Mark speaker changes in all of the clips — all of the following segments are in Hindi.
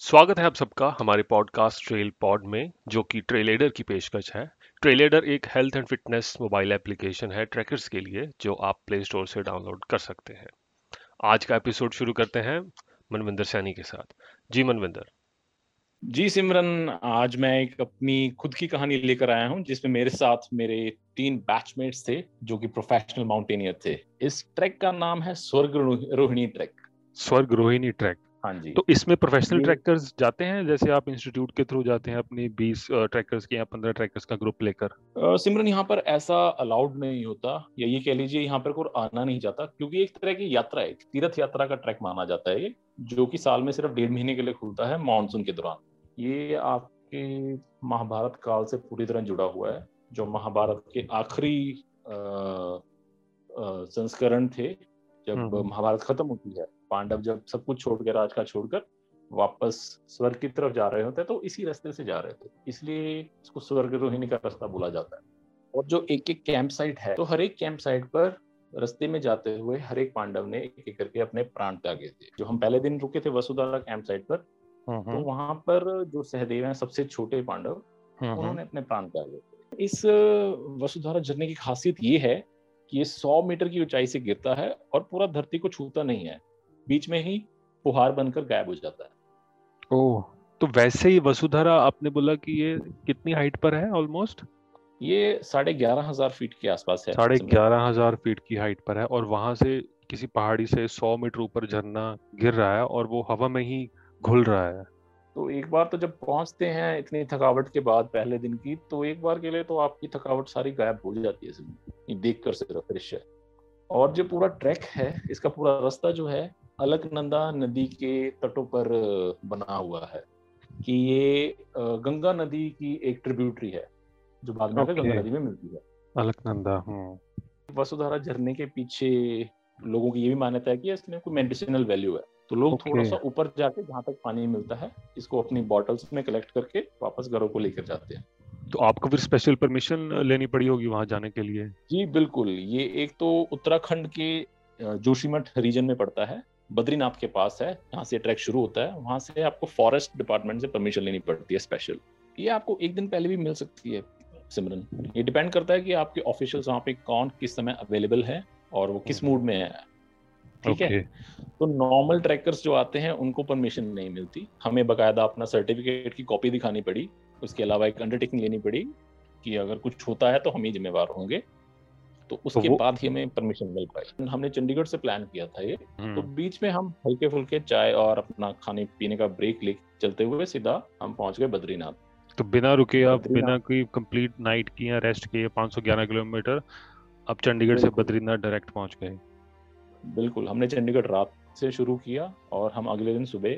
Speaker 1: स्वागत है आप सबका हमारे पॉडकास्ट ट्रेल पॉड में जो कि ट्रेलेडर की पेशकश है। ट्रेलेडर एक health and fitness mobile application है ट्रैकर्स के लिए जो आप प्ले स्टोर से डाउनलोड कर सकते हैं। आज का एपिसोड शुरू करते हैं मनविंदर सैनी के साथ। जी मनविंदर।
Speaker 2: जी सिमरन आज मैं एक अपनी खुद की कहानी लेकर आया हूँ जिसमें मेरे साथ मेरे तीन बैचमेट्स थे जो कि प्रोफेशनल माउंटेनियर थे। इस ट्रैक का नाम है स्वर्ग रोहिणी ट्रैक
Speaker 1: स्वर्ग रोहिणी ट्रैक हाँ जी। तो इसमें प्रोफेशनल ट्रैकर्स जाते हैं? जैसे आप इंस्टीट्यूट के थ्रू जाते हैं अपनी 20 ट्रैकर्स के या 15 ट्रैकर्स का ग्रुप लेकर?
Speaker 2: सिमरन यहाँ पर ऐसा अलाउड नहीं होता। या ये कह लीजिए यहाँ पर कोई आना नहीं जाता क्योंकि एक तरह की यात्रा है तीर्थ यात्रा का ट्रैक माना जाता है ये जो कि साल में सिर्फ़ डेढ़ महीने के लिए खुलता है मानसून के दौरान। ये आपके महाभारत काल से पूरी तरह जुड़ा हुआ है जो महाभारत के आखिरी संस्करण थे जब हम्म, हम्म। महाभारत खत्म होती है। पांडव जब सब कुछ छोड़ के राज का छोड़कर वापस स्वर्ग की तरफ़ जा रहे होते हैं तो इसी रास्ते से जा रहे थे इसलिए इसको स्वर्ग रोहिणी का रास्ता बोला जाता है। और जो एक एक कैंप साइट है तो हर एक कैंप साइट पर रस्ते में जाते हुए हर एक पांडव ने एक एक करके अपने प्राण त्यागे थे जो हम पहले दिन रुके थे वसुधारा कैंप साइट पर हम्म, तो वहाँ पर जो सहदेव हैं सबसे छोटे पांडव उन्होंने अपने प्राण त्यागे थे इस वसुधारा झरने की खासियत ये है कि ये सौ मीटर की ऊंचाई से गिरता है और पूरा धरती को छूता नहीं है। बीच में ही फुहार बनकर गायब हो जाता है।
Speaker 1: ओह तो वैसे ही वसुधरा आपने बोला कि ये कितनी हाइट पर है ऑलमोस्ट
Speaker 2: ये साढ़े ग्यारह हज़ार फीट के आसपास है।
Speaker 1: साढ़े ग्यारह हज़ार फीट की हाइट पर है और वहाँ से किसी पहाड़ी से सौ मीटर ऊपर झरना गिर रहा है और वो हवा में ही घुल रहा है।
Speaker 2: तो एक बार तो जब पहुँचते हैं इतनी थकावट के बाद पहले दिन की तो एक बार के लिए तो आपकी थकावट सारी गायब हो जाती है। देख कर सिर्फ़ दृश्य। और जो पूरा ट्रैक है इसका पूरा रास्ता जो है अलकनंदा नदी के तटों पर बना हुआ है कि ये गंगा नदी की एक ट्रिब्यूटरी है जो बाद में गंगा नदी में मिलती है।
Speaker 1: अलकनंदा हम्म।
Speaker 2: वसुधारा झरने के पीछे लोगों की ये भी मान्यता है कि इसमें कोई मेडिसिनल वैल्यू है। तो लोग okay. थोड़ा सा ऊपर जाके जहाँ तक पानी मिलता है इसको अपनी बॉटल्स में कलेक्ट करके वापस घरों को लेकर जाते हैं।
Speaker 1: तो आपको फिर स्पेशल परमिशन लेनी पड़ी होगी वहाँ जाने के लिए?
Speaker 2: जी बिल्कुल। ये एक तो उत्तराखंड के जोशीमठ रीजन में पड़ता है बद्रीनाथ के पास है जहाँ से ट्रैक शुरू होता है वहाँ से आपको फॉरेस्ट डिपार्टमेंट से परमिशन लेनी पड़ती है स्पेशल ये आपको एक दिन पहले भी मिल सकती है सिमरन। ये डिपेंड करता है कि आपके ऑफिशियल्स वहाँ पे कौन किस समय अवेलेबल है और वो किस मूड में है। ठीक okay. है तो नॉर्मल ट्रैकर्स जो आते हैं उनको परमिशन नहीं मिलती। हमें बकायदा अपना सर्टिफिकेट की कॉपी दिखानी पड़ी उसके अलावा एक अंडरटेकिंग लेनी पड़ी कि अगर कुछ होता है तो हम ही जिम्मेवार होंगे। तो, तो उसके तो बाद ही हमें परमिशन मिल पाई। हमने चंडीगढ़ से प्लान किया था ये। हम्म। तो बीच में हम हल्के फुल्के चाय और अपना खाने पीने का ब्रेक ले चलते हुए सीधा हम पहुँच गए बद्रीनाथ।
Speaker 1: तो बिना रुके आप बिना कोई कंप्लीट नाइट की या रेस्ट के 511 किलोमीटर अब चंडीगढ़ से बद्रीनाथ डायरेक्ट पहुँच गए।
Speaker 2: बिल्कुल हमने चंडीगढ़ रात से शुरू किया और हम अगले दिन सुबह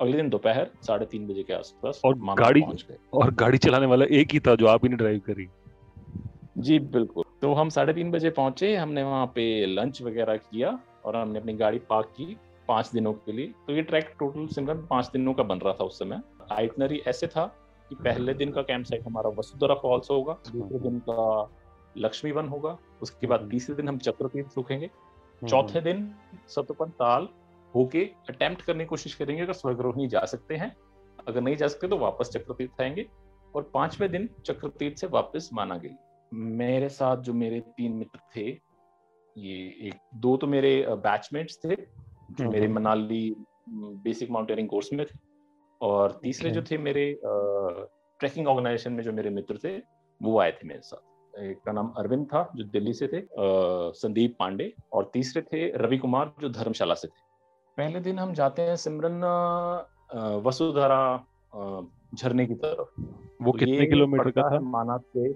Speaker 2: अगले दिन दोपहर साढ़े तीन बजे के आसपास
Speaker 1: और गाड़ी और गाड़ी चलाने वाला एक ही था जो आप ही ने ड्राइव करी।
Speaker 2: जी बिल्कुल। तो हम साढ़े तीन बजे पहुँचे हमने वहाँ पे लंच वगैरह किया और हमने अपनी गाड़ी पार्क की पाँच दिनों के लिए। तो ये ट्रैक टोटल सिमरन पाँच दिनों का बन रहा था उस समय। आइटनरी ऐसे था कि पहले दिन का कैंप साइट हमारा वसुधरा फॉल्स होगा दूसरे दिन का लक्ष्मी वन होगा उसके बाद हम्म। तीसरे दिन हम चक्रतीर्थ रुकेंगे। हम्म, चौथे। दिन सतपन ताल होके अटेम्प्ट करने की कोशिश करेंगे अगर स्वर्गरोहिणी जा सकते हैं। अगर नहीं जा सकते तो वापस चक्रतीर्थ आएँगे और पाँचवें दिन चक्रतीर्थ से वापस माना गई मेरे साथ जो मेरे तीन मित्र थे ये एक दो तो मेरे बैचमेट्स थे जो मेरे मनाली बेसिक माउंटेनिंग कोर्स में थे और तीसरे जो थे मेरे ट्रैकिंग ऑर्गेनाइजेशन में जो मेरे मित्र थे वो आए थे मेरे साथ। एक का नाम अरविंद था जो दिल्ली से थे संदीप पांडे और तीसरे थे रवि कुमार जो धर्मशाला से थे। पहले दिन हम जाते हैं सिमरन वसुधारा झरने की तरफ़।
Speaker 1: वो तो कितने किलोमीटर का था?
Speaker 2: माना से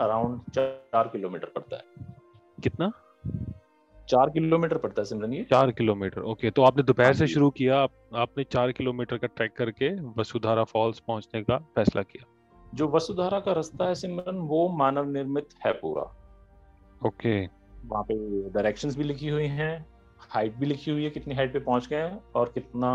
Speaker 2: अराउंड चार किलोमीटर पड़ता है।
Speaker 1: कितना?
Speaker 2: चार किलोमीटर पड़ता है सिमरन ये।
Speaker 1: चार किलोमीटर ओके तो आपने दोपहर हाँ से शुरू किया आप, आपने चार किलोमीटर का ट्रैक करके वसुधारा फॉल्स पहुँचने का फैसला किया।
Speaker 2: जो वसुधारा का रास्ता है सिमरन वो मानव निर्मित है पूरा।
Speaker 1: ओके।
Speaker 2: वहाँ पे डायरेक्शंस भी लिखी हुई हैं हाइट भी लिखी हुई है कितनी हाइट पे पहुँच गए हैं और कितना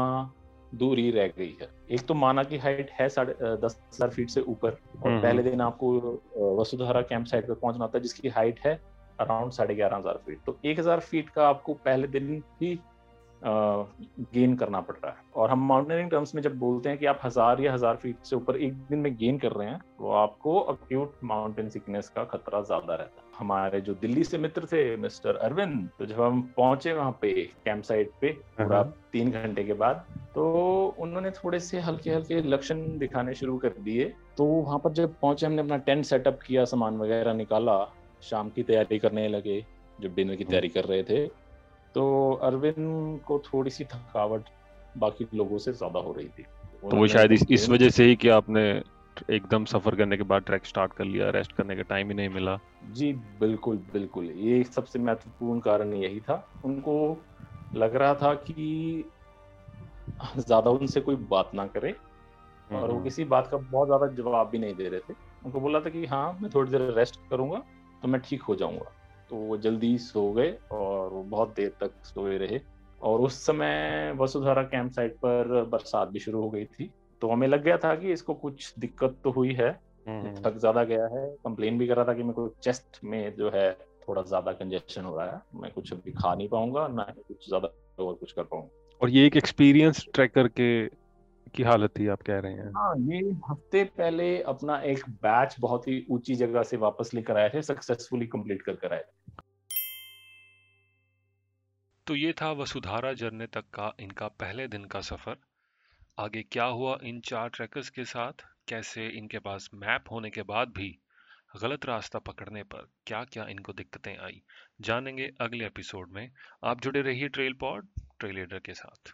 Speaker 2: दूरी रह गई है एक तो माना की हाइट है साढ़े दस हज़ार फीट से ऊपर और हम्म, पहले हम्म। दिन आपको वसुधारा कैंप साइट पर पहुँचना होता है जिसकी हाइट है अराउंड साढ़े ग्यारह हज़ार फीट तो एक हज़ार फीट का आपको पहले दिन ही गेन करना पड़ रहा है। और हम माउंटेनियरिंग टर्म्स में जब बोलते हैं कि आप हज़ार या हज़ार फीट से ऊपर एक दिन में गेन कर रहे हैं तो आपको अक्यूट माउंटेन सिकनेस का खतरा ज़्यादा रहता है। हमारे जो दिल्ली से मित्र थे मिस्टर अरविंद तो जब हम पहुँचे वहाँ पे कैंप साइट पे पूरा तीन घंटे के बाद तो उन्होंने थोड़े से हल्के हल्के लक्षण दिखाने शुरू कर दिए। तो वहाँ पर जब पहुँचे हमने अपना टेंट सेटअप किया सामान वगैरह निकाला शाम की तैयारी करने लगे जब डिनर की तैयारी कर रहे थे। तो अरविंद को थोड़ी सी थकावट बाकी लोगों से ज़्यादा हो रही थी।
Speaker 1: तो वो शायद इस, इस वजह से ही कि आपने एकदम सफ़र करने के बाद ट्रैक स्टार्ट कर लिया रेस्ट करने का टाइम ही नहीं मिला।
Speaker 2: जी बिल्कुल बिल्कुल। ये सबसे महत्वपूर्ण कारण यही था। उनको लग रहा था कि ज़्यादा उनसे कोई बात ना करे और वो हम्म। किसी बात का बहुत ज़्यादा जवाब भी नहीं दे रहे थे। उनको बोला था कि हाँ मैं थोड़ी देर रेस्ट करूँगा तो मैं ठीक हो जाऊँगा। तो वो जल्दी सो गए और बहुत देर तक सोए रहे। और उस समय वसुधारा कैंप साइट पर बरसात भी शुरू हो गई थी। तो हमें लग गया था कि इसको कुछ दिक्कत तो हुई है। हम्म। थक ज़्यादा गया है। कंप्लेन भी कर रहा था कि मेरे को चेस्ट में जो है थोड़ा ज़्यादा कंजेशन हो रहा है। मैं कुछ अभी खा नहीं पाऊँगा ना कुछ ज़्यादा और कुछ कर पाऊँगा।
Speaker 1: और ये एक एक्सपीरियंस ट्रैकर के की हालत थी आप कह रहे हैं?
Speaker 2: हाँ ये हफ़्ते पहले अपना एक बैच बहुत ही ऊँची जगह से वापस लेकर आए थे सक्सेसफुली कंप्लीट कर कर आए
Speaker 1: तो ये था वसुधारा जर्ने तक का इनका पहले दिन का सफ़र। आगे क्या हुआ इन चार ट्रैकर्स के साथ? कैसे इनके पास मैप होने के बाद भी गलत रास्ता पकड़ने पर क्या क्या इनको दिक्कतें आई? जानेंगे अगले एपिसोड में। आप जुड़े रहिए ट्रेल पॉड ट्रेल ट्रेलेडर के साथ।